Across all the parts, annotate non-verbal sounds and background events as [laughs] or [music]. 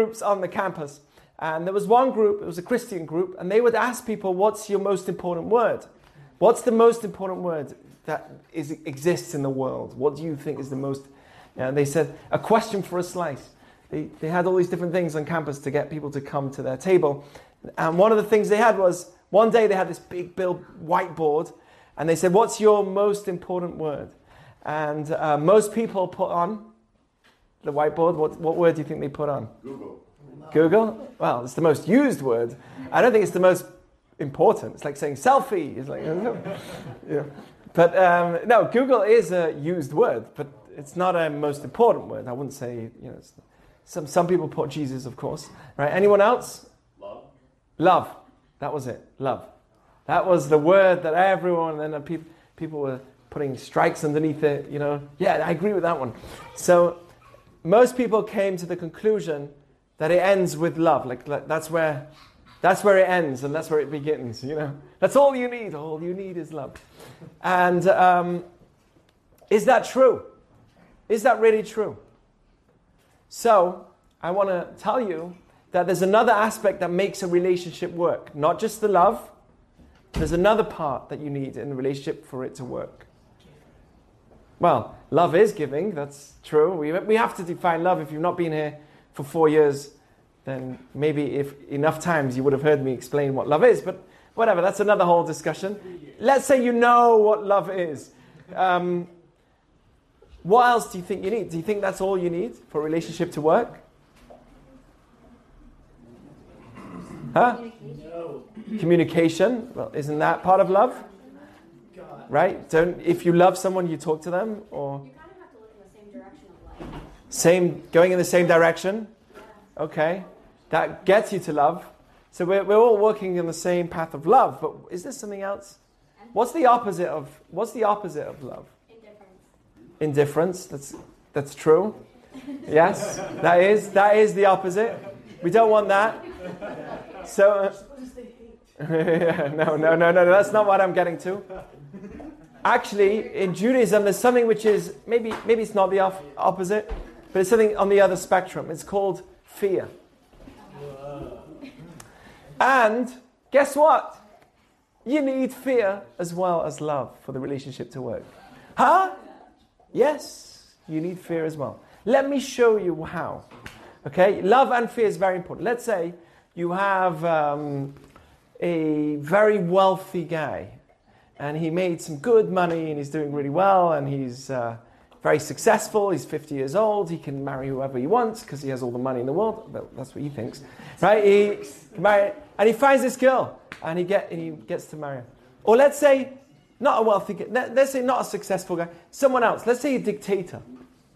groups on the campus. And there was one group, it was a Christian group, and they would ask people, What's your most important word? What's the most important word that is, exists in the world? What do you think is the most. And they said, A question for a slice. They, they had all these different things on campus to get people to come to their table. And one of the things they had was one day they had this big bill whiteboard, and they said, What's your most important word? And uh, most people put on the whiteboard, what, what word do you think they put on? Google. Google? Well, it's the most used word. I don't think it's the most important. It's like saying selfie. It's like, [laughs] yeah. But um, no, Google is a used word, but it's not a most important word. I wouldn't say, you know, some, some people put Jesus, of course. Right? Anyone else? Love. Love. That was it. Love. That was the word that everyone, and then people, people were putting strikes underneath it, you know. Yeah, I agree with that one. So most people came to the conclusion that it ends with love. Like, like that's where that's where it ends and that's where it begins, you know. That's all you need. All you need is love. And um, is that true? Is that really true? So, I want to tell you that there's another aspect that makes a relationship work. Not just the love, there's another part that you need in a relationship for it to work. Well, love is giving, that's true. We, we have to define love. If you've not been here for four years, then maybe if enough times you would have heard me explain what love is, but whatever, that's another whole discussion. Let's say you know what love is. Um, what else do you think you need? Do you think that's all you need for a relationship to work? Huh? No. Communication. Well, isn't that part of love? Right? Don't if you love someone, you talk to them, or You kind of have to look in the same direction of life. same going in the same direction. Okay, that gets you to love. So we're we're all working in the same path of love. But is there something else? What's the opposite of what's the opposite of love? Indifference. Indifference. That's that's true. Yes, that is that is the opposite. We don't want that. So. uh, [laughs] no, no, no, no, no. That's not what I'm getting to. Actually, in Judaism, there's something which is maybe maybe it's not the op- opposite, but it's something on the other spectrum. It's called fear. And guess what? You need fear as well as love for the relationship to work. Huh? Yes, you need fear as well. Let me show you how. Okay, love and fear is very important. Let's say you have um, a very wealthy guy, and he made some good money, and he's doing really well, and he's uh, very successful. He's 50 years old. He can marry whoever he wants because he has all the money in the world. Well, that's what he thinks, right? He marry, and he finds this girl, and he get and he gets to marry her. Or let's say not a wealthy Let's say not a successful guy. Someone else. Let's say a dictator.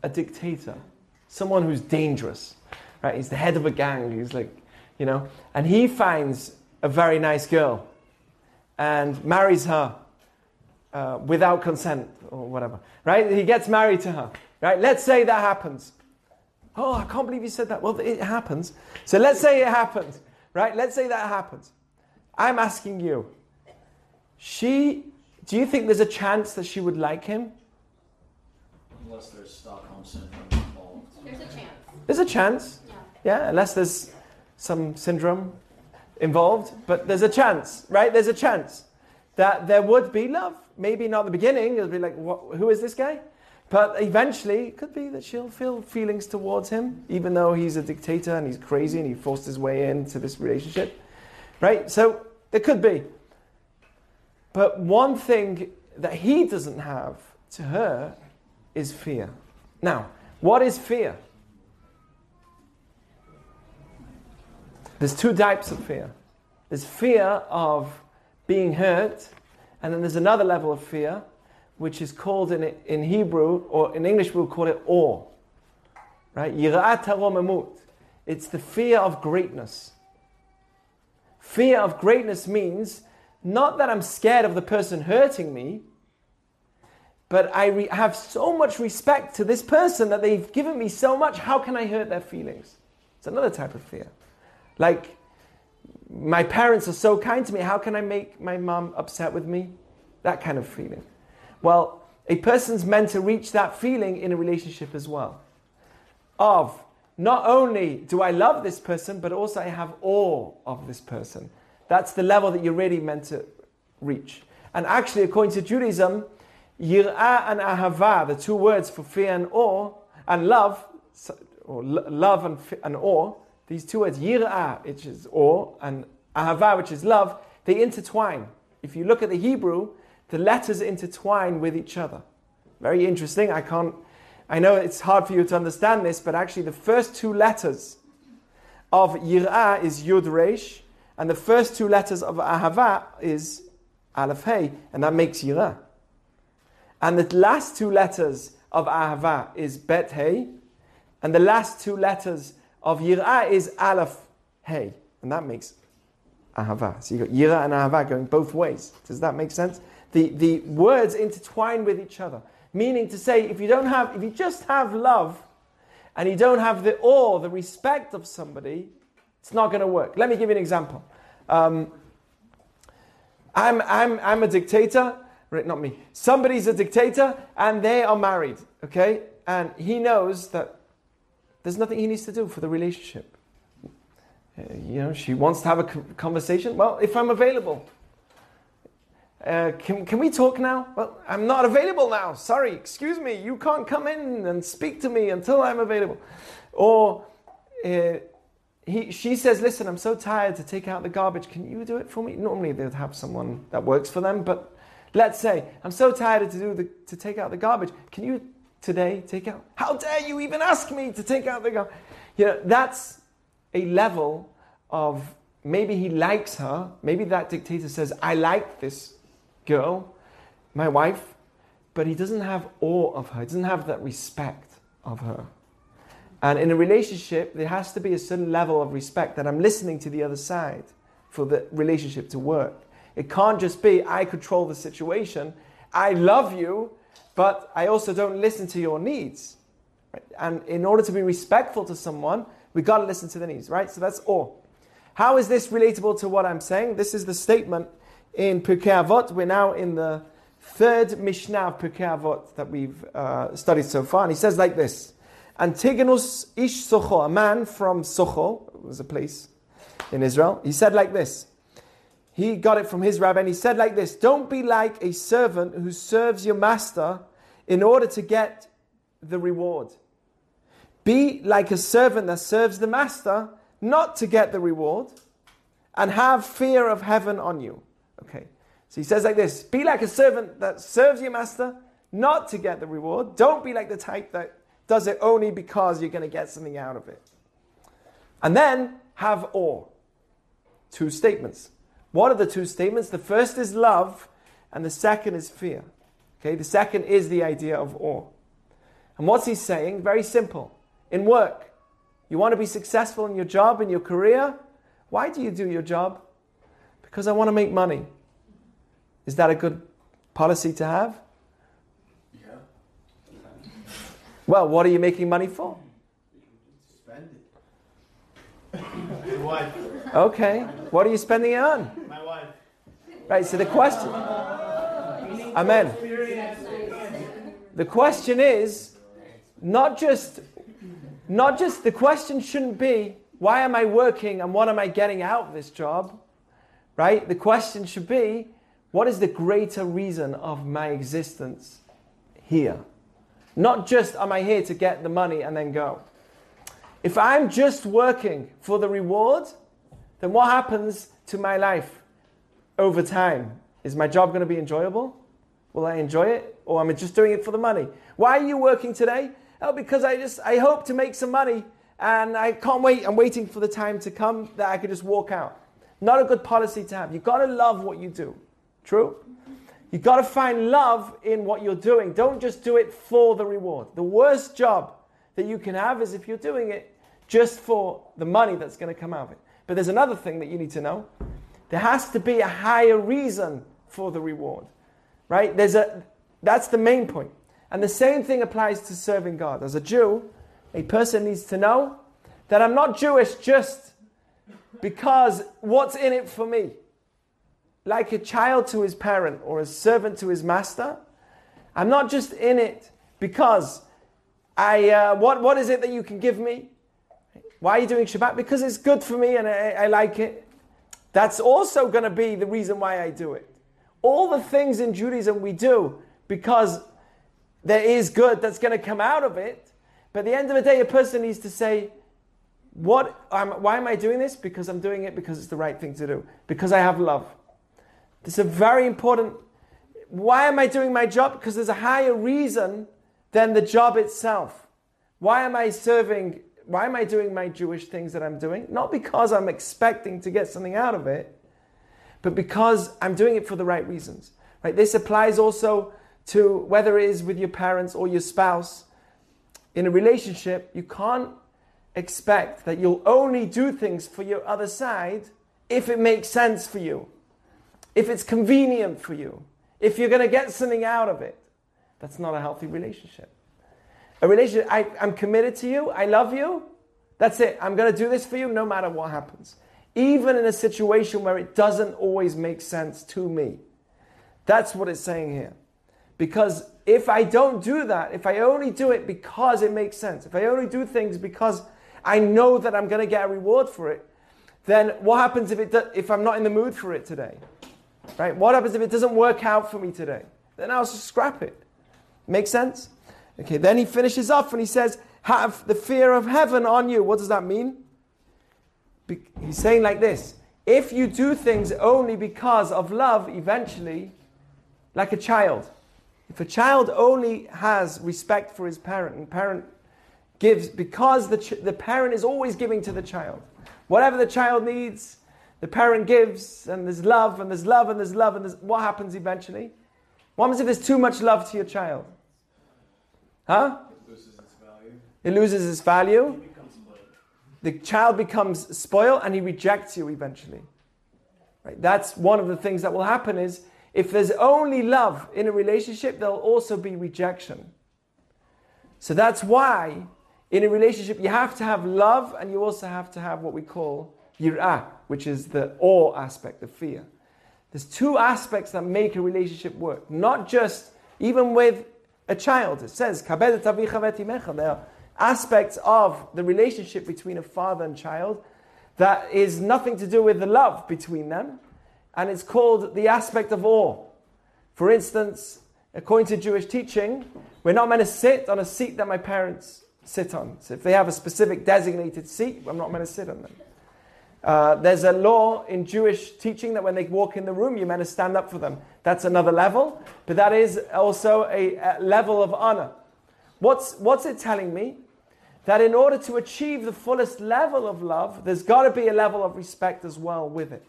A dictator. Someone who's dangerous. Right? He's the head of a gang. He's like, you know, and he finds a very nice girl and marries her uh, without consent or whatever. Right? He gets married to her. Right? Let's say that happens. Oh, I can't believe you said that. Well, it happens. So let's say it happens. Right? Let's say that happens. I'm asking you. She, do you think there's a chance that she would like him? Unless there's Stockholm syndrome involved. There's a chance. There's a chance. Yeah. Yeah, unless there's some syndrome involved, but there's a chance, right? There's a chance that there would be love. Maybe not the beginning, it'll be like, who is this guy? But eventually, it could be that she'll feel feelings towards him, even though he's a dictator and he's crazy and he forced his way into this relationship, right? So there could be. But one thing that he doesn't have to her is fear. Now, what is fear? There's two types of fear. There's fear of being hurt, and then there's another level of fear, which is called in, in Hebrew, or in English we'll call it awe. Right? It's the fear of greatness. Fear of greatness means not that I'm scared of the person hurting me, but I re- have so much respect to this person that they've given me so much. How can I hurt their feelings? It's another type of fear. Like, my parents are so kind to me. How can I make my mom upset with me? That kind of feeling. Well, a person's meant to reach that feeling in a relationship as well. Of not only do I love this person, but also I have awe of this person. That's the level that you're really meant to reach. And actually, according to Judaism, yir'ah and ahava, the two words for fear and awe, and love, or love and, and awe, these two words, yir'ah, which is awe, and ahava, which is love, they intertwine. If you look at the Hebrew, the letters intertwine with each other. Very interesting. I can't, I know it's hard for you to understand this, but actually the first two letters of yir'ah is yud resh, and the first two letters of ahava is aleph hey, and that makes yir'ah. And the last two letters of ahava is bet hey, and the last two letters of yir'ah is aleph hey, and that makes ahava. So you've got yira and ahava going both ways. Does that make sense? The, the words intertwine with each other. Meaning to say, if you don't have, if you just have love and you don't have the awe, the respect of somebody, it's not going to work. Let me give you an example. Um, I'm, I'm, I'm a dictator, right, not me. Somebody's a dictator and they are married, okay? And he knows that there's nothing he needs to do for the relationship. Uh, you know, she wants to have a conversation. Well, if I'm available, uh, can, can we talk now? Well, I'm not available now. Sorry, excuse me. You can't come in and speak to me until I'm available. Or uh, he, she says, Listen, I'm so tired to take out the garbage. Can you do it for me? Normally they would have someone that works for them, but let's say, I'm so tired to, do the, to take out the garbage. Can you today take out? How dare you even ask me to take out the garbage? You know, that's a level of maybe he likes her. Maybe that dictator says, I like this girl, my wife, but he doesn't have awe of her, he doesn't have that respect of her. And in a relationship, there has to be a certain level of respect that I'm listening to the other side for the relationship to work. It can't just be, I control the situation, I love you, but I also don't listen to your needs. And in order to be respectful to someone, we've got to listen to the needs, right? So that's all. How is this relatable to what I'm saying? This is the statement in Pirkei Avot. We're now in the third Mishnah of Pirkei Avot that we've uh, studied so far. And he says like this Antigonus ish Socho, a man from Socho, was a place in Israel, he said like this. He got it from his rabbi and he said like this Don't be like a servant who serves your master in order to get the reward. Be like a servant that serves the master not to get the reward and have fear of heaven on you. Okay. So he says like this Be like a servant that serves your master, not to get the reward. Don't be like the type that does it only because you're going to get something out of it. And then have awe. Two statements. What are the two statements? The first is love, and the second is fear. Okay, the second is the idea of awe. And what's he saying? Very simple. In work, you want to be successful in your job, in your career? Why do you do your job? Because I want to make money. Is that a good policy to have? Yeah. Well, what are you making money for? Spend it. Okay. What are you spending it on? Right, so the question. Amen. The question is not just not just the question shouldn't be why am I working and what am I getting out of this job? Right? The question should be what is the greater reason of my existence here? Not just am I here to get the money and then go. If I'm just working for the reward, then what happens to my life over time? Is my job going to be enjoyable? Will I enjoy it? Or am I just doing it for the money? Why are you working today? Oh, because I just I hope to make some money and I can't wait. I'm waiting for the time to come that I can just walk out. Not a good policy to have. You've got to love what you do. True? You've got to find love in what you're doing. Don't just do it for the reward. The worst job that you can have is if you're doing it just for the money that's going to come out of it. But there's another thing that you need to know. There has to be a higher reason for the reward. Right? There's a that's the main point. And the same thing applies to serving God. As a Jew, a person needs to know that I'm not Jewish just because what's in it for me. Like a child to his parent or a servant to his master, I'm not just in it because I, uh, what, what is it that you can give me? Why are you doing Shabbat? Because it's good for me and I, I like it. That's also going to be the reason why I do it. All the things in Judaism we do because there is good that's going to come out of it. But at the end of the day, a person needs to say, what, why am I doing this? Because I'm doing it because it's the right thing to do. Because I have love. This is a very important. Why am I doing my job? Because there's a higher reason than the job itself. Why am I serving? Why am I doing my Jewish things that I'm doing? Not because I'm expecting to get something out of it, but because I'm doing it for the right reasons. Right? This applies also to whether it is with your parents or your spouse. In a relationship, you can't expect that you'll only do things for your other side if it makes sense for you, if it's convenient for you, if you're going to get something out of it. That's not a healthy relationship. A relationship, I, I'm committed to you, I love you, that's it. I'm going to do this for you no matter what happens. Even in a situation where it doesn't always make sense to me. That's what it's saying here. Because if I don't do that, if I only do it because it makes sense, if I only do things because I know that I'm going to get a reward for it, then what happens if, it do, if I'm not in the mood for it today? Right? What happens if it doesn't work out for me today? Then I'll just scrap it. Make sense? Okay, then he finishes off and he says, Have the fear of heaven on you. What does that mean? Be- he's saying like this If you do things only because of love, eventually, like a child, if a child only has respect for his parent, and parent gives because the, ch- the parent is always giving to the child, whatever the child needs, the parent gives, and there's love, and there's love, and there's love, and there's, what happens eventually? What happens if there's too much love to your child? Huh? It loses its value. It loses its value. It becomes spoiled. The child becomes spoiled and he rejects you eventually. Right? That's one of the things that will happen is if there's only love in a relationship, there'll also be rejection. So that's why in a relationship you have to have love and you also have to have what we call yir'ah, which is the awe aspect, the fear. There's two aspects that make a relationship work. Not just, even with a child. It says, "Kabed et avicha v'et. There are aspects of the relationship between a father and child that is nothing to do with the love between them, and it's called the aspect of awe. For instance, according to Jewish teaching, we're not meant to sit on a seat that my parents sit on. So if they have a specific designated seat, I'm not meant to sit on them. Uh, there's a law in Jewish teaching that when they walk in the room, you're meant to stand up for them. That's another level, but that is also a, a level of honor. What's, what's it telling me? That in order to achieve the fullest level of love, there's got to be a level of respect as well with it.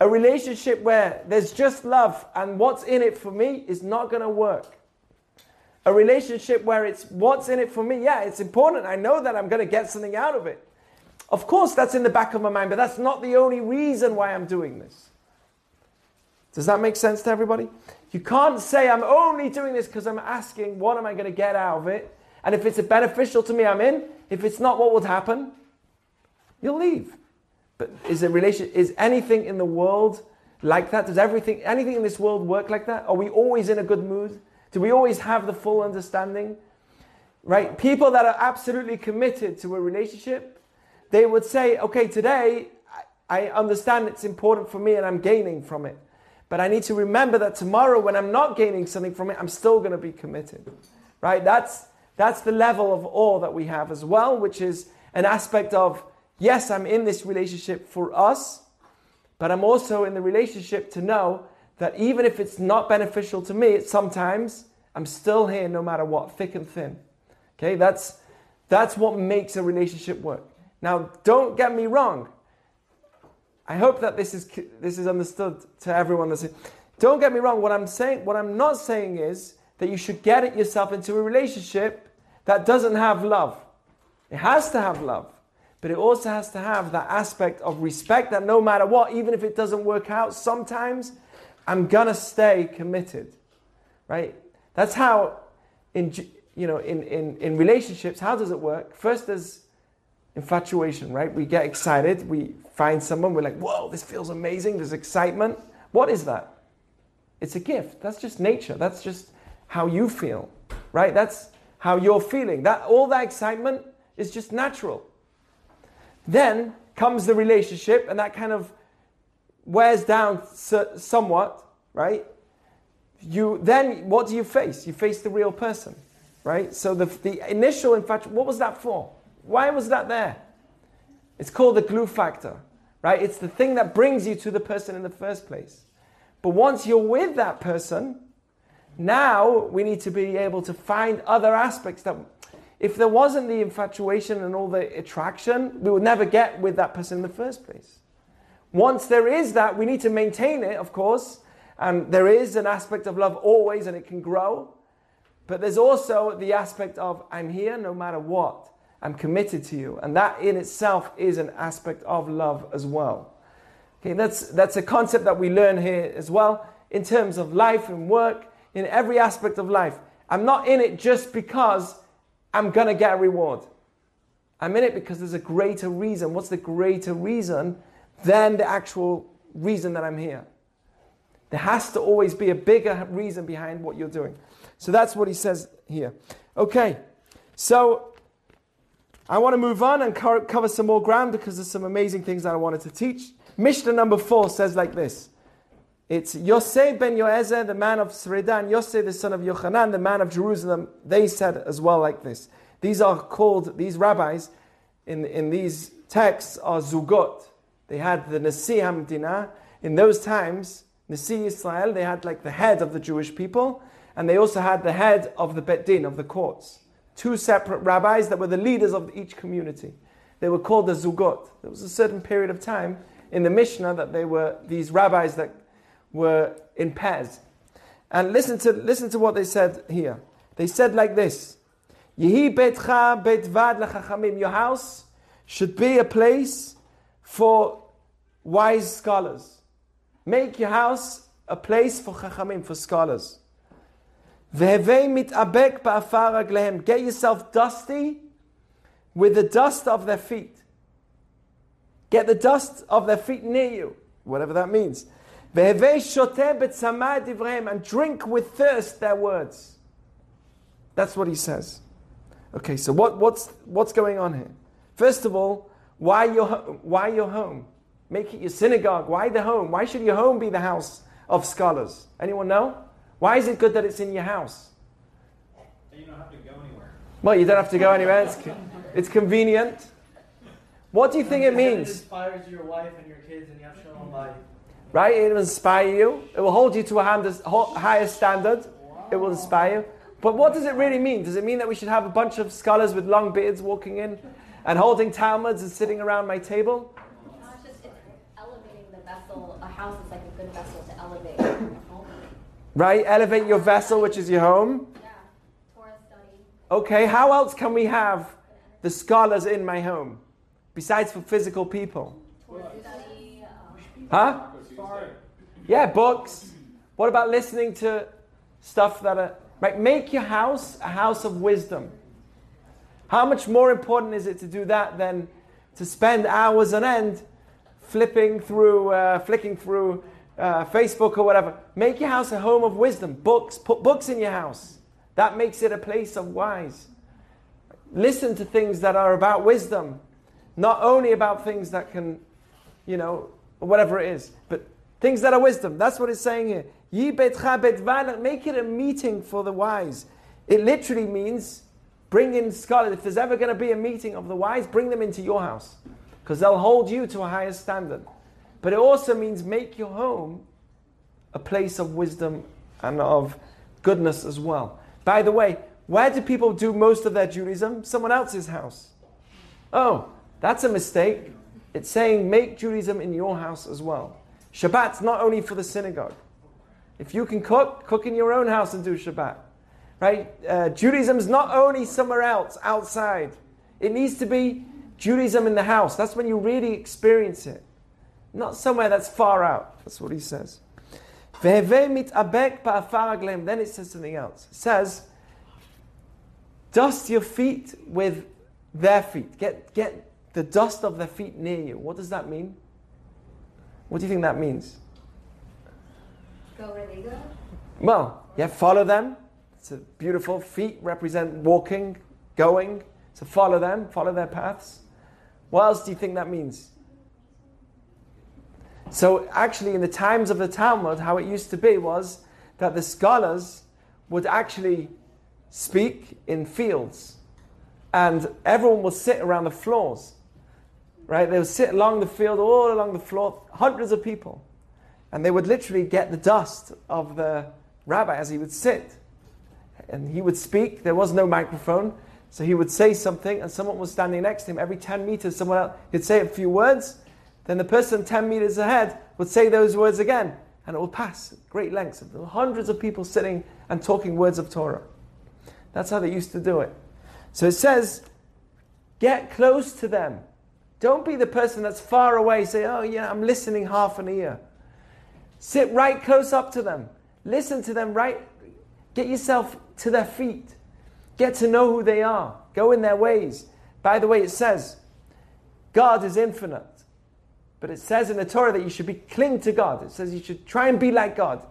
A relationship where there's just love and what's in it for me is not going to work. A relationship where it's what's in it for me, yeah, it's important. I know that I'm going to get something out of it. Of course, that's in the back of my mind, but that's not the only reason why I'm doing this. Does that make sense to everybody? You can't say, I'm only doing this because I'm asking, what am I going to get out of it? And if it's beneficial to me, I'm in. If it's not, what would happen? You'll leave. But is a relation? Is anything in the world like that? Does everything, anything in this world work like that? Are we always in a good mood? Do we always have the full understanding? Right? People that are absolutely committed to a relationship, they would say, okay, today I understand it's important for me and I'm gaining from it. But I need to remember that tomorrow, when I'm not gaining something from it, I'm still going to be committed. Right? That's, that's the level of awe that we have as well, which is an aspect of, yes, I'm in this relationship for us, but I'm also in the relationship to know that even if it's not beneficial to me, sometimes I'm still here no matter what, thick and thin. Okay, that's, that's what makes a relationship work. Now, don't get me wrong. I hope that this is this is understood to everyone. That's don't get me wrong. What I'm saying, what I'm not saying is that you should get it yourself into a relationship that doesn't have love. It has to have love, but it also has to have that aspect of respect. That no matter what, even if it doesn't work out, sometimes I'm gonna stay committed. Right? That's how in you know in in in relationships. How does it work? First, there's infatuation, right? We get excited, we find someone, we're like, whoa, this feels amazing, there's excitement. What is that? It's a gift. That's just nature. That's just how you feel, right? That's how you're feeling. That all that excitement is just natural. Then comes the relationship, and that kind of wears down so- somewhat, right? You then what do you face? You face the real person, right? So the, the initial infatuation, what was that for? Why was that there? It's called the glue factor, right? It's the thing that brings you to the person in the first place. But once you're with that person, now we need to be able to find other aspects that if there wasn't the infatuation and all the attraction, we would never get with that person in the first place. Once there is that, we need to maintain it, of course. And there is an aspect of love always, and it can grow. But there's also the aspect of I'm here no matter what. I'm committed to you. And that in itself is an aspect of love as well. Okay, that's, that's a concept that we learn here as well in terms of life and work, in every aspect of life. I'm not in it just because I'm going to get a reward. I'm in it because there's a greater reason. What's the greater reason than the actual reason that I'm here? There has to always be a bigger reason behind what you're doing. So that's what he says here. Okay, so I want to move on and co- cover some more ground because there's some amazing things that I wanted to teach. Mishnah number four says like this. It's Yosef ben Yoezer, the man of Sredan, Yosef the son of Yochanan, the man of Jerusalem. They said as well like this. These are called, these rabbis in, in these texts are Zugot. They had the Nasi Hamdina. In those times, Nasi Israel, they had like the head of the Jewish people, and they also had the head of the Bet Din, of the courts. Two separate rabbis that were the leaders of each community. They were called the Zugot. There was a certain period of time in the Mishnah that they were these rabbis that were in pairs. And listen to, listen to what they said here. They said like this Yehi betcha betvad lechachamim. Your house should be a place for wise scholars. Make your house a place for chachamim, for scholars. Get yourself dusty with the dust of their feet. Get the dust of their feet near you, whatever that means. And drink with thirst their words. That's what he says. Okay, so what, what's, what's going on here? First of all, why your, why your home? Make it your synagogue. Why the home? Why should your home be the house of scholars? Anyone know? Why is it good that it's in your house? You don't have to go anywhere. Well, you don't have to go anywhere. It's, it's convenient. What do you think it means? It means? inspires your wife and your kids, and you have shalom life. Right? It will inspire you. It will hold you to a higher standard. It will inspire you. But what does it really mean? Does it mean that we should have a bunch of scholars with long beards walking in and holding Talmuds and sitting around my table? No, it's just it's elevating the vessel. A house is like a good vessel to elevate your home. Right? Elevate your vessel, which is your home. Yeah. Torah study. Okay, how else can we have the scholars in my home besides for physical people? Torah study. Huh? Yeah, books. What about listening to stuff that are right? Make your house a house of wisdom. How much more important is it to do that than to spend hours on end flipping through, uh, flicking through uh, Facebook or whatever? Make your house a home of wisdom. Books. Put books in your house. That makes it a place of wise. Listen to things that are about wisdom, not only about things that can, you know, whatever it is, but things that are wisdom. That's what it's saying here. Make it a meeting for the wise. It literally means bring in scholars. If there's ever going to be a meeting of the wise, bring them into your house because they'll hold you to a higher standard. But it also means make your home a place of wisdom and of goodness as well. By the way, where do people do most of their Judaism? Someone else's house. Oh, that's a mistake. It's saying make Judaism in your house as well. Shabbat's not only for the synagogue. If you can cook, cook in your own house and do Shabbat. Right? Uh, Judaism's not only somewhere else, outside. It needs to be Judaism in the house. That's when you really experience it. Not somewhere that's far out. That's what he says. Then it says something else. It says, dust your feet with their feet. Get, get the dust of their feet near you. What does that mean? What do you think that means? go where they go. Well, yeah, follow them. It's a beautiful feet represent walking, going. So follow them, follow their paths. What else do you think that means? So, actually, in the times of the Talmud, how it used to be was that the scholars would actually speak in fields, and everyone would sit around the floors. Right? They would sit along the field, all along the floor, hundreds of people. And they would literally get the dust of the rabbi as he would sit. And he would speak. There was no microphone. So he would say something, and someone was standing next to him. Every 10 meters, someone else, he'd say a few words. Then the person 10 meters ahead would say those words again. And it would pass great lengths. of hundreds of people sitting and talking words of Torah. That's how they used to do it. So it says, get close to them. Don't be the person that's far away, say, oh, yeah, I'm listening half an ear. Sit right close up to them. Listen to them right. Get yourself to their feet. Get to know who they are. Go in their ways. By the way, it says, God is infinite. But it says in the Torah that you should be cling to God. It says you should try and be like God.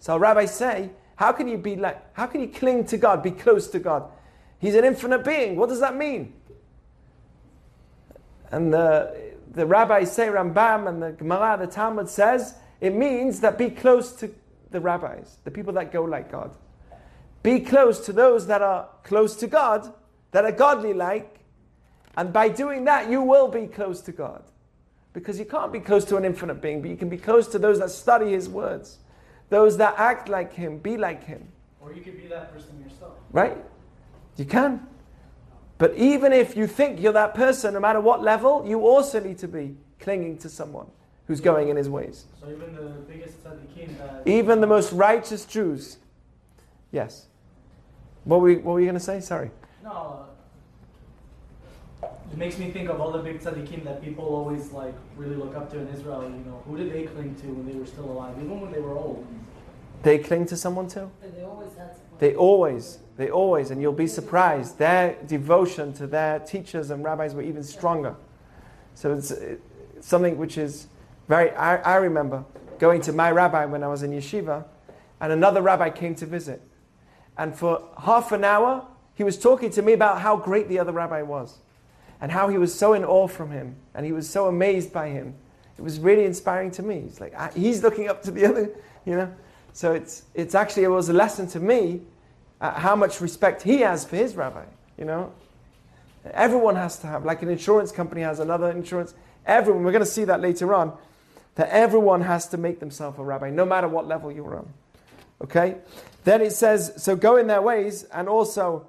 So rabbis say, how can you be like, how can you cling to God, be close to God? He's an infinite being. What does that mean? And the, the rabbis say, Rambam and the Gemara, the Talmud says, it means that be close to the rabbis, the people that go like God. Be close to those that are close to God, that are godly like, and by doing that, you will be close to God. Because you can't be close to an infinite being, but you can be close to those that study His words, those that act like Him, be like Him. Or you could be that person yourself. Right? You can. But even if you think you're that person, no matter what level, you also need to be clinging to someone who's going in his ways. So even the biggest tzaddikim that Even the most righteous Jews. Yes. What were, what were you going to say? Sorry. no, uh, it makes me think of all the big tzaddikim that people always like really look up to in Israel. You know, who did they cling to when they were still alive, even when they were old? They cling to someone too? And they always had someone. They always, they always, and you'll be surprised, their devotion to their teachers and rabbis were even stronger. So it's, it's something which is very, I, I remember going to my rabbi when I was in yeshiva, and another rabbi came to visit. And for half an hour, he was talking to me about how great the other rabbi was, and how he was so in awe from him, and he was so amazed by him. It was really inspiring to me. He's like, he's looking up to the other, [laughs] you know. So it's, it's actually, it was a lesson to me uh, how much respect he has for his rabbi, you know. Everyone has to have, like an insurance company has another insurance. Everyone, we're going to see that later on, that everyone has to make themselves a rabbi, no matter what level you're on. Okay? Then it says, so go in their ways and also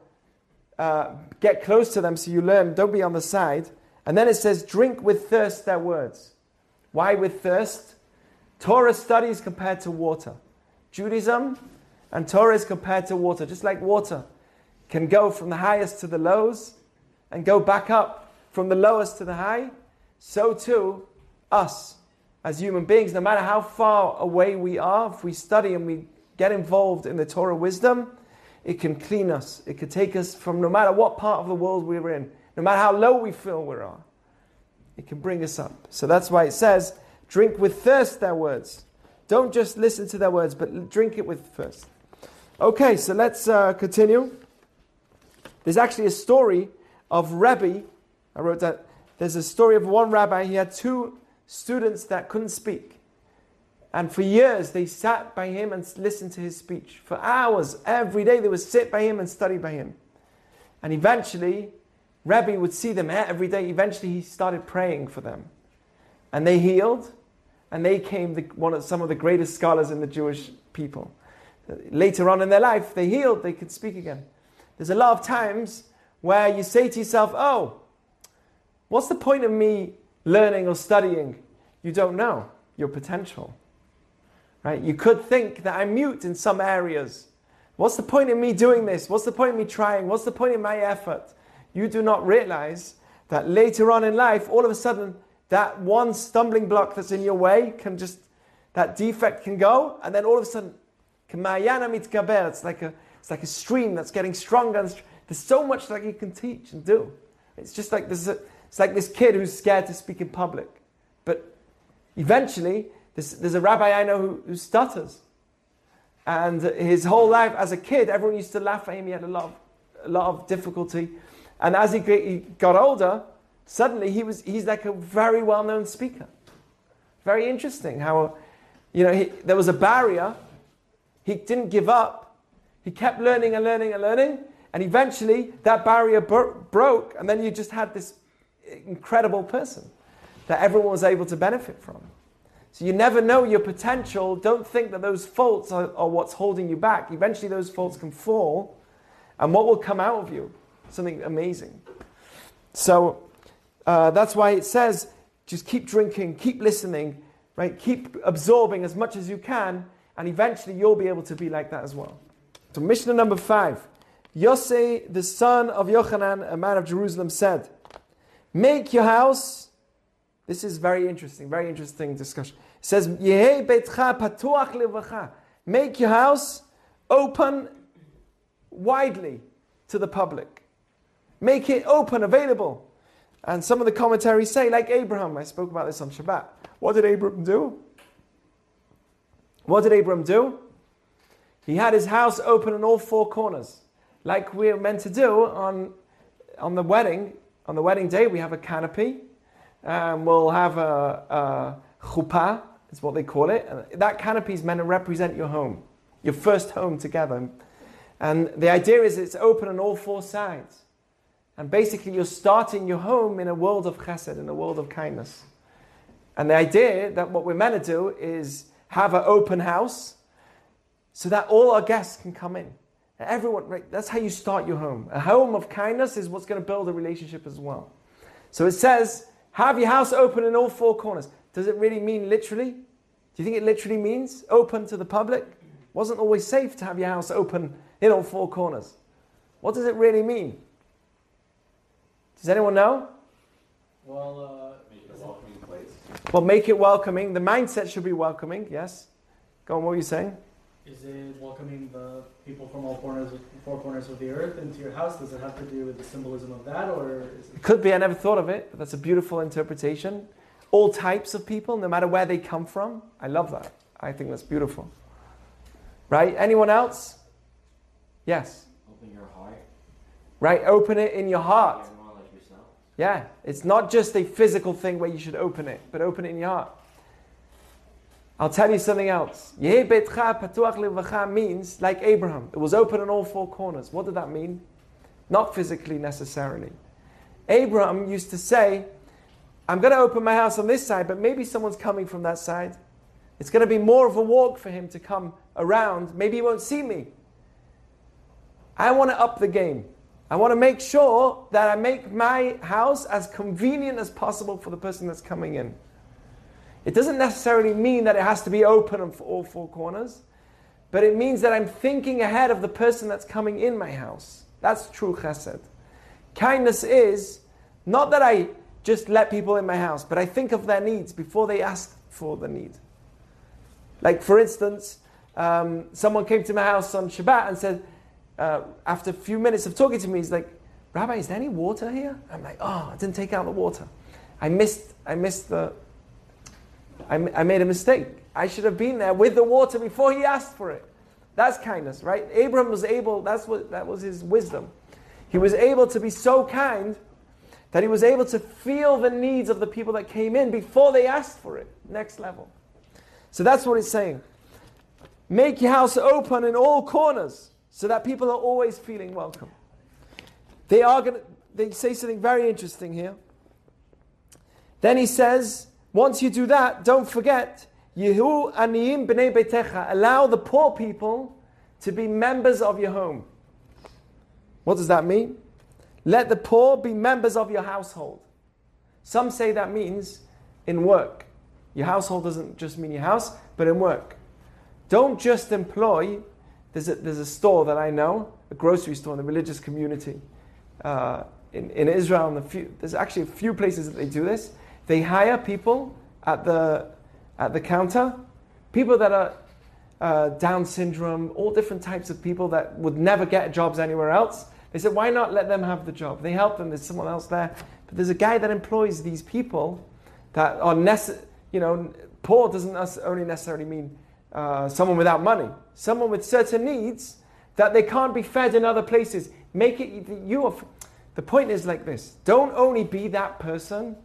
uh, get close to them so you learn, don't be on the side. And then it says, drink with thirst their words. Why with thirst? Torah studies compared to water. Judaism and Torah is compared to water, just like water can go from the highest to the lows and go back up from the lowest to the high. So too, us as human beings, no matter how far away we are, if we study and we get involved in the Torah wisdom, it can clean us. It can take us from no matter what part of the world we're in, no matter how low we feel we are, it can bring us up. So that's why it says, drink with thirst their words. Don't just listen to their words, but drink it with thirst. Okay, so let's uh, continue. There's actually a story of Rebbe. I wrote that. There's a story of one rabbi. He had two students that couldn't speak. And for years, they sat by him and listened to his speech. For hours, every day, they would sit by him and study by him. And eventually, Rebbe would see them every day. Eventually, he started praying for them. And they healed, and they came the, one of, some of the greatest scholars in the Jewish people. Later on in their life, they healed, they could speak again. There's a lot of times where you say to yourself, oh, what's the point of me learning or studying? You don't know your potential. Right? You could think that I'm mute in some areas. What's the point in me doing this? What's the point in me trying? What's the point in my effort? You do not realize that later on in life, all of a sudden, that one stumbling block that's in your way can just, that defect can go, and then all of a sudden, it's like a, it's like a stream that's getting stronger. And there's so much that you can teach and do. It's just like this, it's like this kid who's scared to speak in public. But eventually, there's, there's a rabbi I know who, who stutters. And his whole life as a kid, everyone used to laugh at him. He had a lot of, a lot of difficulty. And as he, he got older, Suddenly he was, he's like a very well known speaker. Very interesting how, you know, he, there was a barrier. He didn't give up. He kept learning and learning and learning. And eventually that barrier bro- broke. And then you just had this incredible person that everyone was able to benefit from. So you never know your potential. Don't think that those faults are, are what's holding you back. Eventually those faults can fall. And what will come out of you? Something amazing. So uh, that's why it says just keep drinking, keep listening, right? Keep absorbing as much as you can, and eventually you'll be able to be like that as well. So, Mishnah number five Yosei, the son of Yochanan, a man of Jerusalem, said, Make your house. This is very interesting, very interesting discussion. It says, patuach levacha. Make your house open widely to the public. Make it open, available. And some of the commentaries say, like Abraham, I spoke about this on Shabbat. What did Abraham do? What did Abraham do? He had his house open on all four corners, like we're meant to do on, on the wedding. On the wedding day, we have a canopy. Um, we'll have a, a chuppah, is what they call it. And that canopy is meant to represent your home, your first home together. And the idea is it's open on all four sides. And basically, you're starting your home in a world of chesed, in a world of kindness. And the idea that what we're meant to do is have an open house so that all our guests can come in. Everyone, right? That's how you start your home. A home of kindness is what's going to build a relationship as well. So it says, have your house open in all four corners. Does it really mean literally? Do you think it literally means open to the public? Wasn't always safe to have your house open in all four corners. What does it really mean? Does anyone know? Well, uh, Make it a welcoming place. Well, make it welcoming. The mindset should be welcoming, yes. Go on, what were you saying? Is it welcoming the people from all corners, four corners of the earth into your house? Does it have to do with the symbolism of that, or is it? It could be, I never thought of it, but that's a beautiful interpretation. All types of people, no matter where they come from. I love that. I think that's beautiful. Right? Anyone else? Yes. Open your heart. Right? Open it in your heart. Everyone like. Yeah. It's not just a physical thing where you should open it, but open it in your heart. I'll tell you something else. Means, like Abraham, it was open on all four corners. What did that mean? Not physically necessarily. Abraham used to say, I'm going to open my house on this side, but maybe someone's coming from that side. It's going to be more of a walk for him to come around. Maybe he won't see me. I want to up the game. I want to make sure that I make my house as convenient as possible for the person that's coming in. It doesn't necessarily mean that it has to be open on all four corners, but it means that I'm thinking ahead of the person that's coming in my house. That's true chesed. Kindness is not that I just let people in my house, but I think of their needs before they ask for the need. Like, for instance, um, someone came to my house on Shabbat and said, uh, after a few minutes of talking to me, he's like, Rabbi, is there any water here? I'm like, oh, I didn't take out the water. I missed, I missed the, I, made a mistake. I should have been there with the water before he asked for it. That's kindness, right? Abraham was able, that's what, that was his wisdom. He was able to be so kind that he was able to feel the needs of the people that came in before they asked for it. Next level. So that's what it's saying. Make your house open in all corners so that people are always feeling welcome. They are going to, they say something very interesting here. Then he says, once you do that, don't forget, Yehu aniyim b'nei betecha. Allow the poor people to be members of your home. What does that mean? Let the poor be members of your household. Some say that means in work. Your household doesn't just mean your house, but in work. Don't just employ, there's a, there's a store that I know, a grocery store in the religious community uh, in, in Israel. And the few, there's actually a few places that they do this. They hire people at the, at the counter, people that are uh, Down syndrome, all different types of people that would never get jobs anywhere else. They said, why not let them have the job? They help them, there's someone else there. But there's a guy that employs these people that are, nece- you know, poor doesn't only necessarily mean uh, someone without money. Someone with certain needs that they can't be fed in other places. Make it, you are, The point is like this don't only be that person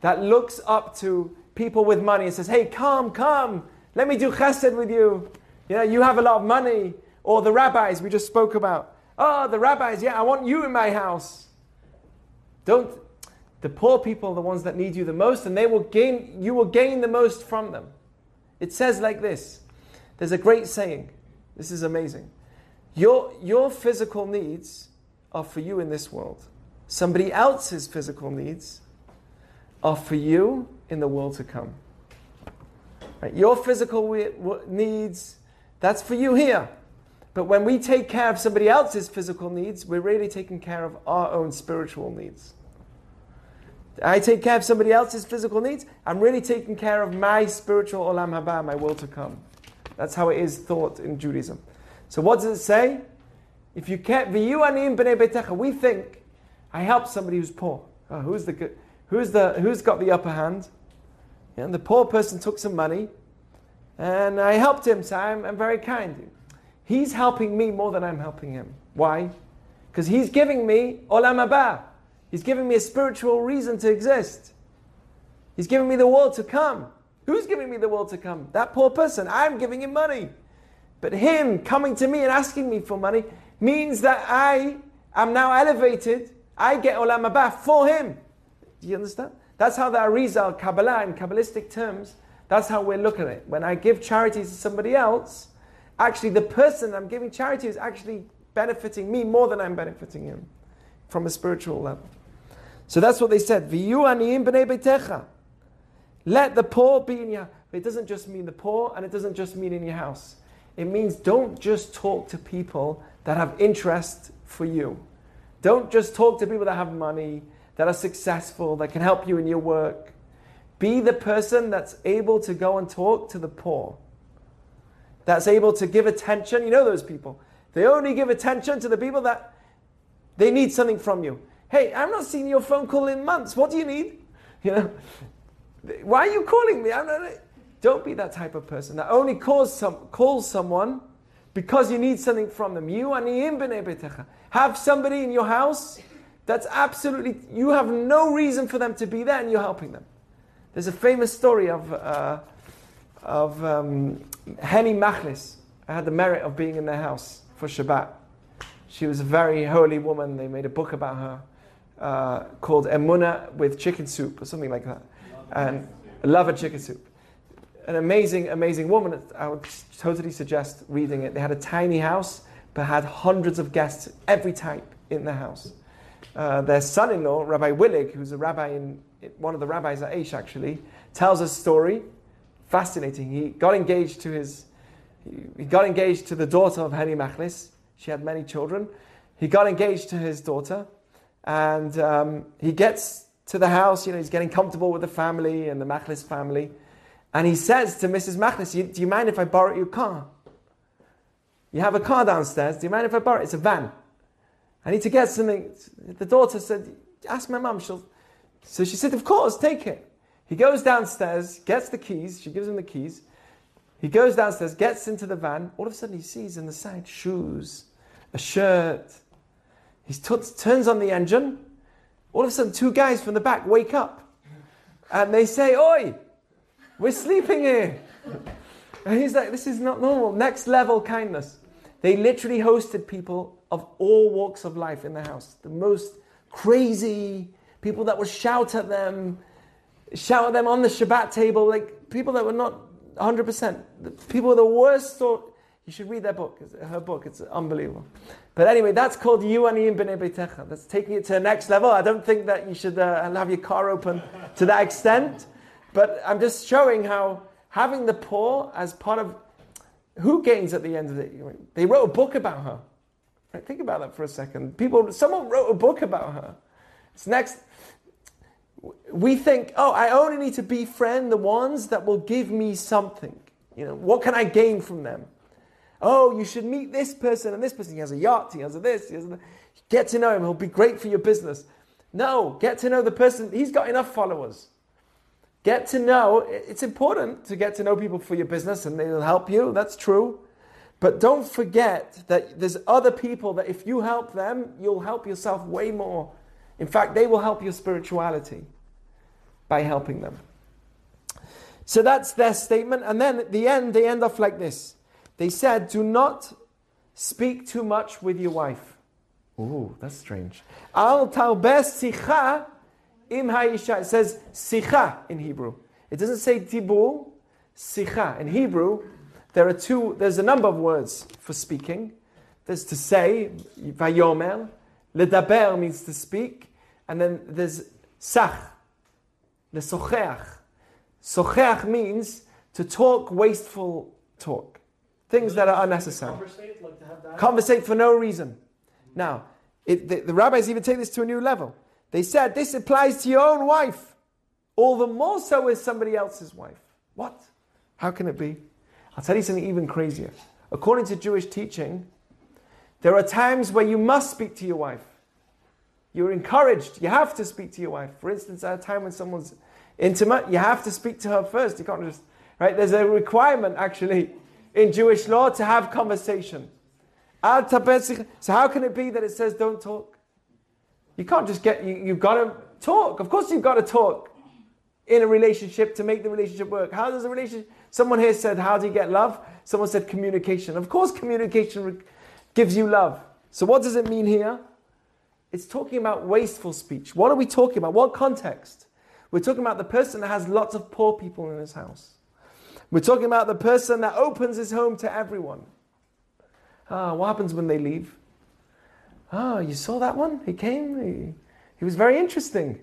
that looks up to people with money and says, hey, come, come, let me do chesed with you. You know, you have a lot of money. Or the rabbis we just spoke about. Oh, the rabbis, yeah, I want you in my house. Don't, the poor people are the ones that need you the most, and they will gain, you will gain the most from them. It says like this there's a great saying. This is amazing. Your, your physical needs are for you in this world. Somebody else's physical needs are for you in the world to come. Right? Your physical needs, that's for you here. But when we take care of somebody else's physical needs, we're really taking care of our own spiritual needs. I take care of somebody else's physical needs, I'm really taking care of my spiritual olam haba, my will to come. That's how it is thought in Judaism. So what does it say? If you can't, we think, I help somebody who's poor. Oh, who's the good? Who's, the, who's got the upper hand? And the poor person took some money and I helped him, so I'm, I'm very kind. He's helping me more than I'm helping him. Why? Because he's giving me olam haba. He's giving me a spiritual reason to exist. He's giving me the world to come. Who's giving me the world to come? That poor person. I'm giving him money. But him coming to me and asking me for money means that I am now elevated. I get olam haba for him. Do you understand? That's how the Arizal, Kabbalah, in Kabbalistic terms, that's how we're looking at it. When I give charities to somebody else, actually the person I'm giving charity is actually benefiting me more than I'm benefiting him from a spiritual level. So that's what they said. Let the poor be in your It doesn't just mean the poor and it doesn't just mean in your house. It means don't just talk to people that have interest for you. Don't just talk to people that have money that are successful, that can help you in your work. Be the person that's able to go and talk to the poor, that's able to give attention. You know those people. They only give attention to the people that they need something from you. Hey, I'm not seeing your phone call in months. What do you need? [laughs] You know, why are you calling me? I'm not, don't be that type of person that only calls, some, calls someone because you need something from them. You have somebody in your house that's absolutely, you have no reason for them to be there and you're helping them. There's a famous story of, uh, of um, Henny Machlis. I had the merit of being in their house for Shabbat. She was a very holy woman. They made a book about her uh, called Emuna with chicken soup or something like that. And love a chicken soup. An amazing, amazing woman. I would totally suggest reading it. They had a tiny house, but had hundreds of guests, every type in the house. Uh, their son-in-law, Rabbi Willig, who's a rabbi in one of the rabbis at Aish actually, tells a story, fascinating. He got engaged to his, he got engaged to the daughter of Henny Machlis. She had many children. He got engaged to his daughter, and um, he gets to the house. You know, he's getting comfortable with the family and the Machlis family, and he says to Mrs. Machlis, "Do you mind if I borrow your car? You have a car downstairs. Do you mind if I borrow it? It's a van." I need to get something. The daughter said, Ask my mum. She'll. So she said, Of course, take it. He goes downstairs, gets the keys. She gives him the keys. He goes downstairs, gets into the van. All of a sudden, he sees in the side shoes, a shirt. He t- turns on the engine. All of a sudden, two guys from the back wake up. And they say, Oi, we're sleeping here. And he's like, This is not normal. Next level kindness. They literally hosted people of all walks of life in the house. The most crazy people that would shout at them, shout at them on the Shabbat table, like people that were not 100%. People with the worst thought. You should read their book, her book, it's unbelievable. But anyway, that's called Yuaniyim B'nei Beitecha. That's taking it to the next level. I don't think that you should uh, have your car open to that extent. But I'm just showing how having the poor as part of who gains at the end of it. They wrote a book about her. Right? Think about that for a second. People, someone wrote a book about her. It's next. We think, oh, I only need to befriend the ones that will give me something. You know, what can I gain from them? Oh, you should meet this person and this person. He has a yacht. He has a this. He has a Get to know him. He'll be great for your business. No, get to know the person. He's got enough followers. Get to know. It's important to get to know people for your business and they'll help you. That's true. But don't forget that there's other people that if you help them, you'll help yourself way more. In fact, they will help your spirituality by helping them. So that's their statement. And then at the end, they end off like this. They said, Do not speak too much with your wife. Ooh, that's strange. Al talbes im ha'isha. It says sicha in Hebrew. It doesn't say dibur, sicha. In Hebrew, there are two, there's a number of words for speaking. There's to say, vayomer. Ledaber means to speak. And then there's sach, lesocheach. Socheach means to talk wasteful talk. Things that are unnecessary. Conversate, like to have that. Conversate for no reason. Now, it, the, the rabbis even take this to a new level. They said this applies to your own wife, all the more so with somebody else's wife. What? How can it be? I'll tell you something even crazier. According to Jewish teaching, there are times where you must speak to your wife. You're encouraged. You have to speak to your wife. For instance, at a time when someone's intimate, you have to speak to her first. You can't just, right? There's a requirement actually in Jewish law to have conversation. So how can it be that it says don't talk? You can't just get, you, you've got to talk. Of course you've got to talk in a relationship to make the relationship work. How does a relationship, someone here said, how do you get love? Someone said communication. Of course communication re- gives you love. So what does it mean here? It's talking about wasteful speech. What are we talking about? What context? We're talking about the person that has lots of poor people in his house. We're talking about the person that opens his home to everyone. Ah, what happens when they leave? Ah, you saw that one? He came. He, he was very interesting.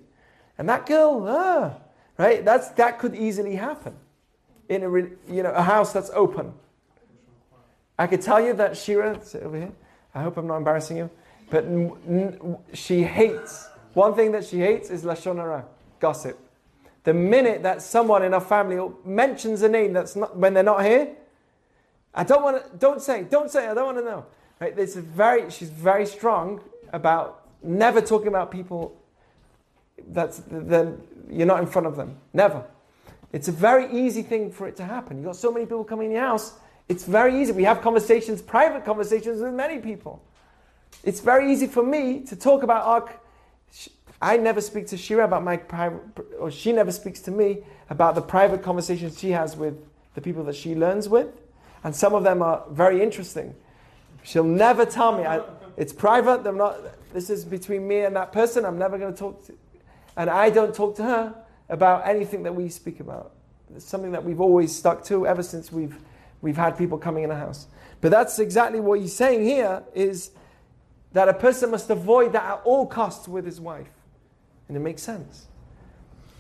And that girl, ah, right? That's that could easily happen in a you know a house that's open. I could tell you that Shira, sit over here. I hope I'm not embarrassing you, but n- n- she hates one thing that she hates is lashon hara, gossip. The minute that someone in our family mentions a name that's not when they're not here, I don't want to. Don't say. Don't say. I don't want to know. Right? It's a very. She's very strong about never talking about people. That's then you're not in front of them. Never. It's a very easy thing for it to happen. You've got so many people coming in your house. It's very easy. We have conversations, private conversations with many people. It's very easy for me to talk about our. I never speak to Shira about my private, or she never speaks to me about the private conversations she has with the people that she learns with, and some of them are very interesting. She'll never tell me. I, it's private. They're not. This is between me and that person. I'm never going to talk to, and I don't talk to her about anything that we speak about. It's something that we've always stuck to ever since we've we've had people coming in the house. But that's exactly what he's saying here is that a person must avoid that at all costs with his wife. And it makes sense.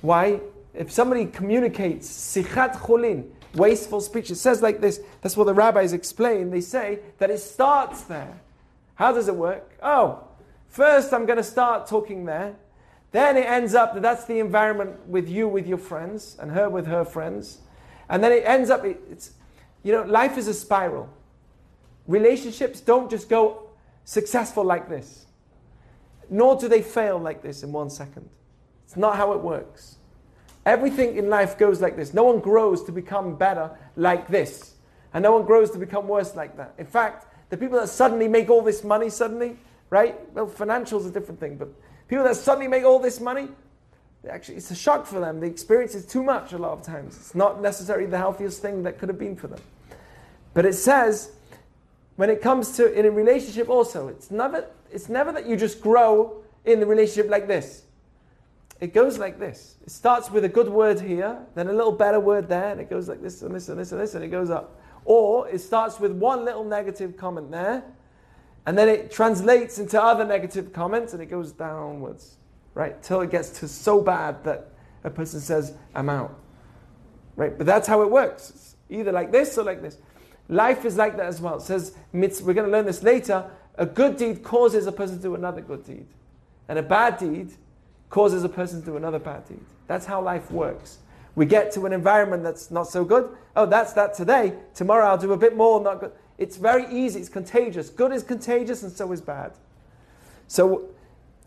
Why? If somebody communicates sichat cholin, wasteful speech, it says like this, that's what the rabbis explain. They say that it starts there. How does it work? Oh, first I'm going to start talking there. Then it ends up that that's the environment with you with your friends and her with her friends. And then it ends up, it's, you know, life is a spiral. Relationships don't just go successful like this, nor do they fail like this in one second. It's not how it works. Everything in life goes like this. No one grows to become better like this, and no one grows to become worse like that. In fact, the people that suddenly make all this money, suddenly, right? Well, financials is a different thing, but people that suddenly make all this money, actually, it's a shock for them. The experience is too much a lot of times. It's not necessarily the healthiest thing that could have been for them. But it says, when it comes to in a relationship also, it's never, it's never that you just grow in the relationship like this. It goes like this. It starts with a good word here, then a little better word there, and it goes like this and this and this and this, and it goes up. Or it starts with one little negative comment there, and then it translates into other negative comments, and it goes downwards, right? Till it gets to so bad that a person says, I'm out. Right? But that's how it works. It's either like this or like this. Life is like that as well. It says, we're going to learn this later. A good deed causes a person to do another good deed. And a bad deed causes a person to do another bad deed. That's how life works. We get to an environment that's not so good. Oh, that's that today. Tomorrow I'll do a bit more, not good. It's very easy. It's contagious. Good is contagious and so is bad. So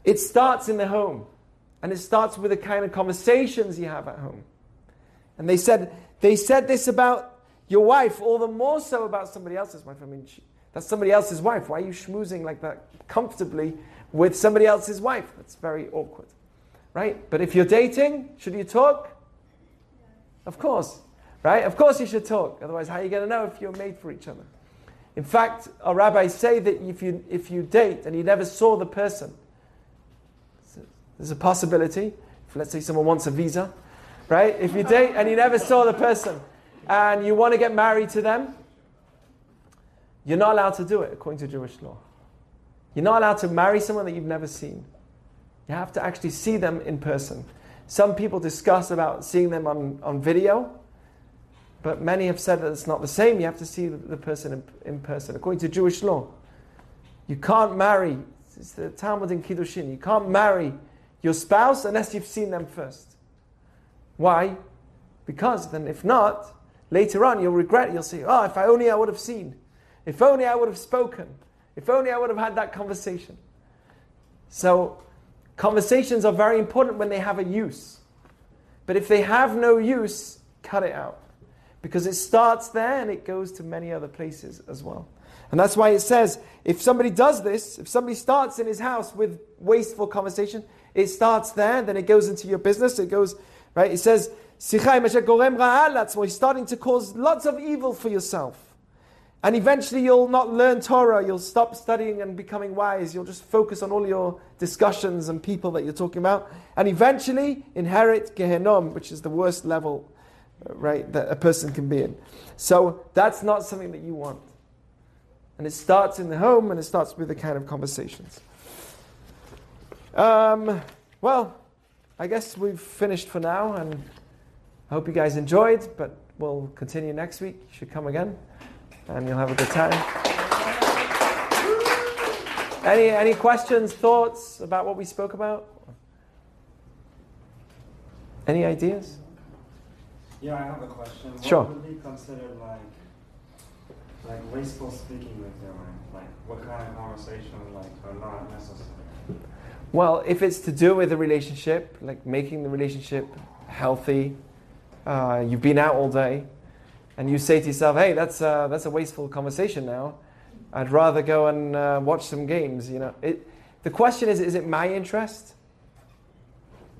it starts in the home. And it starts with the kind of conversations you have at home. And they said, they said this about your wife, all the more so about somebody else's wife. I mean, she, that's somebody else's wife. Why are you schmoozing like that comfortably with somebody else's wife. That's very awkward, right? But if you're dating, should you talk? Of course, right? Of course you should talk. Otherwise, how are you going to know if you're made for each other? In fact, our rabbis say that if you, if you date and you never saw the person, there's a possibility. If let's say someone wants a visa, right? If you date and you never saw the person and you want to get married to them, you're not allowed to do it according to Jewish law. You're not allowed to marry someone that you've never seen. You have to actually see them in person. Some people discuss about seeing them on, on video, but many have said that it's not the same. You have to see the, person in, in person. According to Jewish law, you can't marry, it's the Talmud in Kiddushin, you can't marry your spouse unless you've seen them first. Why? Because then, if not, later on you'll regret. You'll say, "Oh, if I only I would have seen, if only I would have spoken, if only I would have had that conversation." So, conversations are very important when they have a use. But if they have no use, cut it out. Because it starts there and it goes to many other places as well. And that's why it says if somebody does this, if somebody starts in his house with wasteful conversation, it starts there, then it goes into your business. It goes, right? It says, He's starting to cause lots of evil for yourself. And eventually you'll not learn Torah, you'll stop studying and becoming wise, you'll just focus on all your discussions and people that you're talking about, and eventually inherit Gehenom, which is the worst level, uh, right, that a person can be in. So that's not something that you want. And it starts in the home and it starts with the kind of conversations. Um, well, I guess we've finished for now, and I hope you guys enjoyed, but we'll continue next week. You should come again, and you'll have a good time. Any, any questions, thoughts about what we spoke about? Any ideas? Yeah, I have a question. What Sure. would be considered like like wasteful speaking with them? Like what kind of conversation like are not necessary? Well, if it's to do with a relationship, like making the relationship healthy, uh, you've been out all day, and you say to yourself, "Hey, that's uh, that's a wasteful conversation now. I'd rather go and uh, watch some games." You know, it, the question is: Is it my interest,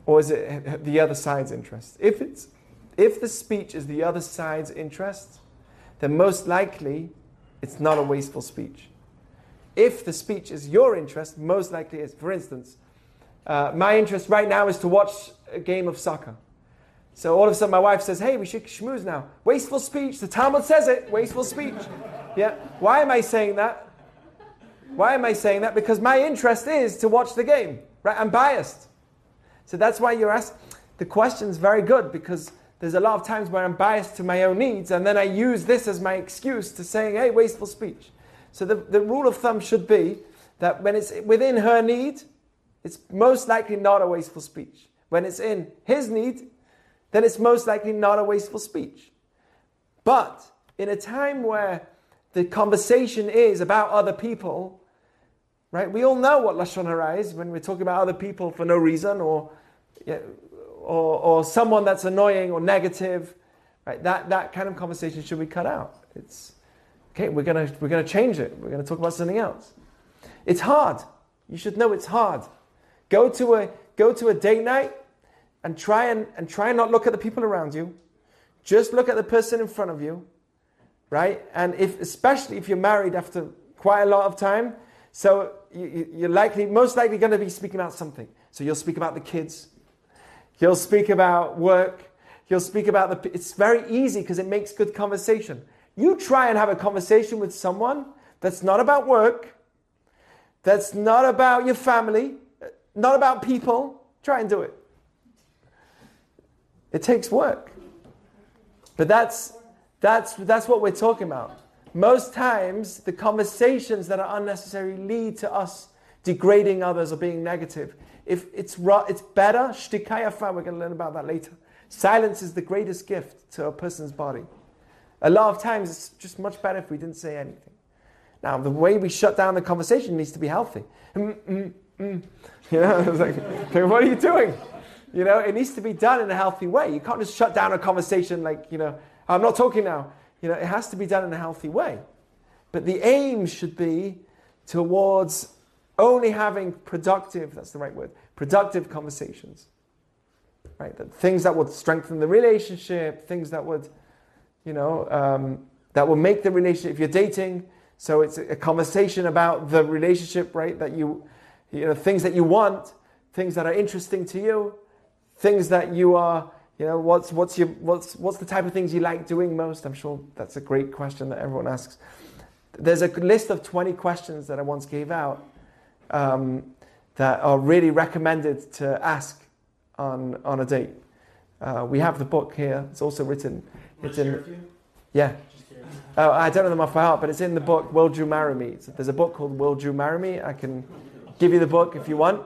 or is it the other side's interest? If it's if the speech is the other side's interest, then most likely it's not a wasteful speech. If the speech is your interest, most likely it's, for instance, uh, my interest right now is to watch a game of soccer. So all of a sudden my wife says, hey, we should schmooze now. Wasteful speech. The Talmud says it. Wasteful speech. Yeah. Why am I saying that? Why am I saying that? Because my interest is to watch the game. Right? I'm biased. So that's why you're asked. The question's very good because there's a lot of times where I'm biased to my own needs, and then I use this as my excuse to saying, hey, wasteful speech. So the, the rule of thumb should be that when it's within her need, it's most likely not a wasteful speech. When it's in his need, then it's most likely not a wasteful speech. But in a time where the conversation is about other people, right? We all know what lashon hara is when we're talking about other people for no reason, or, or, or someone that's annoying or negative, right? That that kind of conversation should be cut out. It's okay. We're gonna we're gonna change it. We're gonna talk about something else. It's hard. You should know it's hard. Go to a go to a date night and try and, and try and not look at the people around you. Just look at the person in front of you, right? And if especially if you're married after quite a lot of time, so you, you're likely most likely going to be speaking about something. So you'll speak about the kids. You'll speak about work. You'll speak about the. It's very easy because it makes good conversation. You try and have a conversation with someone that's not about work, that's not about your family, not about people. Try and do it. It takes work. But that's, that's, that's what we're talking about. Most times, the conversations that are unnecessary lead to us degrading others or being negative. If it's, it's better, we're going to learn about that later. Silence is the greatest gift to a person's body. A lot of times, it's just much better if we didn't say anything. Now, the way we shut down the conversation needs to be healthy. Mm, mm, mm. [laughs] You know, it's like, [laughs] what are you doing? You know, it needs to be done in a healthy way. You can't just shut down a conversation like, you know, I'm not talking now. You know, it has to be done in a healthy way. But the aim should be towards only having productive, that's the right word, productive conversations. Right? That things that would strengthen the relationship, things that would, you know, um, that will make the relationship, if you're dating, so it's a conversation about the relationship, right? That you, you know, things that you want, things that are interesting to you, things that you are, you know, what's, what's, your, what's, what's the type of things you like doing most? I'm sure that's a great question that everyone asks. There's a list of 20 questions that I once gave out um, that are really recommended to ask on, on a date. Uh, we have the book here. It's also written. It's in. Yeah. Oh, I don't know them off by heart, but it's in the book. Will you marry me? So there's a book called Will you marry me? I can give you the book if you want.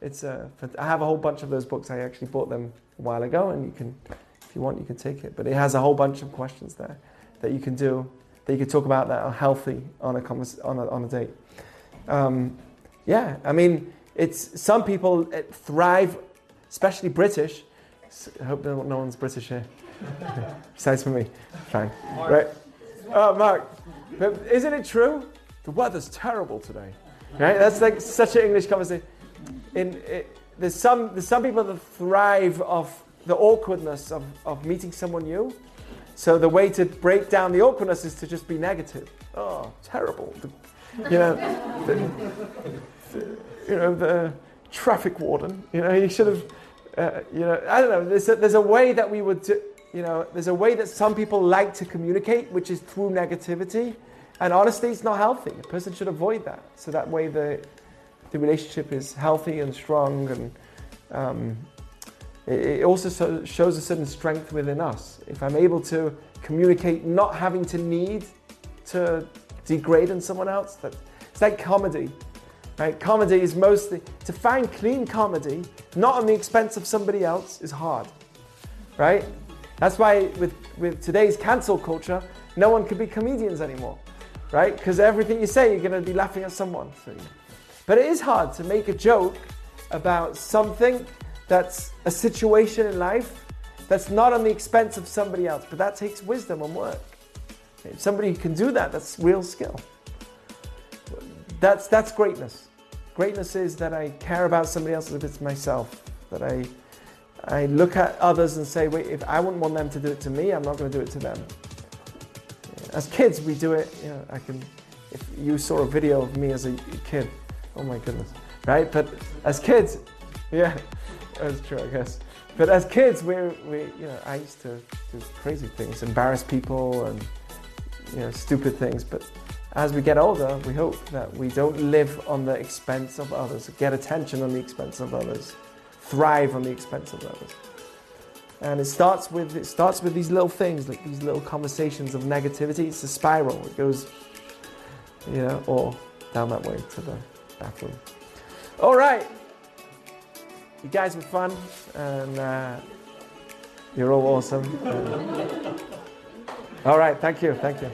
It's a. I have a whole bunch of those books. I actually bought them a while ago, and you can, if you want, you can take it. But it has a whole bunch of questions there that you can do, that you can talk about that are healthy on a convers- on a, on a date. Um, yeah, I mean, it's some people thrive, especially British. I hope no, no one's British here. [laughs] Besides for me, fine. Mark. Right? Oh, Mark. But isn't it true? The weather's terrible today. Right? That's like such an English conversation. In, it, there's some there's some people that thrive off the awkwardness of, of meeting someone new. So the way to break down the awkwardness is to just be negative. Oh, terrible. The, you know, the, the, you know the traffic warden. You know, he should have. Uh, you know, I don't know. There's a, there's a way that we would. Do, you know, there's a way that some people like to communicate, which is through negativity. And honestly, it's not healthy. A person should avoid that. So that way the, the relationship is healthy and strong. And um, it, also shows a certain strength within us. If I'm able to communicate, not having to need to degrade on someone else, that, it's like comedy. Right? Comedy is mostly, to find clean comedy, not on the expense of somebody else, is hard. Right? That's why with, with today's cancel culture, no one can be comedians anymore, right? Because everything you say, you're going to be laughing at someone. So, but it is hard to make a joke about something that's a situation in life that's not on the expense of somebody else, but that takes wisdom and work. If somebody can do that, that's real skill. That's, that's greatness. Greatness is that I care about somebody else as if it's myself, that I I look at others and say, wait, if I wouldn't want them to do it to me, I'm not going to do it to them. As kids, we do it. You know, I can. If you saw a video of me as a kid, oh my goodness, right? But as kids, [laughs] yeah, that's true, I guess. But as kids, we we you know I used to do crazy things, embarrass people, and you know stupid things. But as we get older, we hope that we don't live on the expense of others, get attention on the expense of others thrive on the expense of others. And it starts with it starts with these little things, like these little conversations of negativity. It's a spiral. It goes, you know, or down that way to the All right, you guys were fun, and uh, you're all awesome. [laughs] all right, thank you, thank you.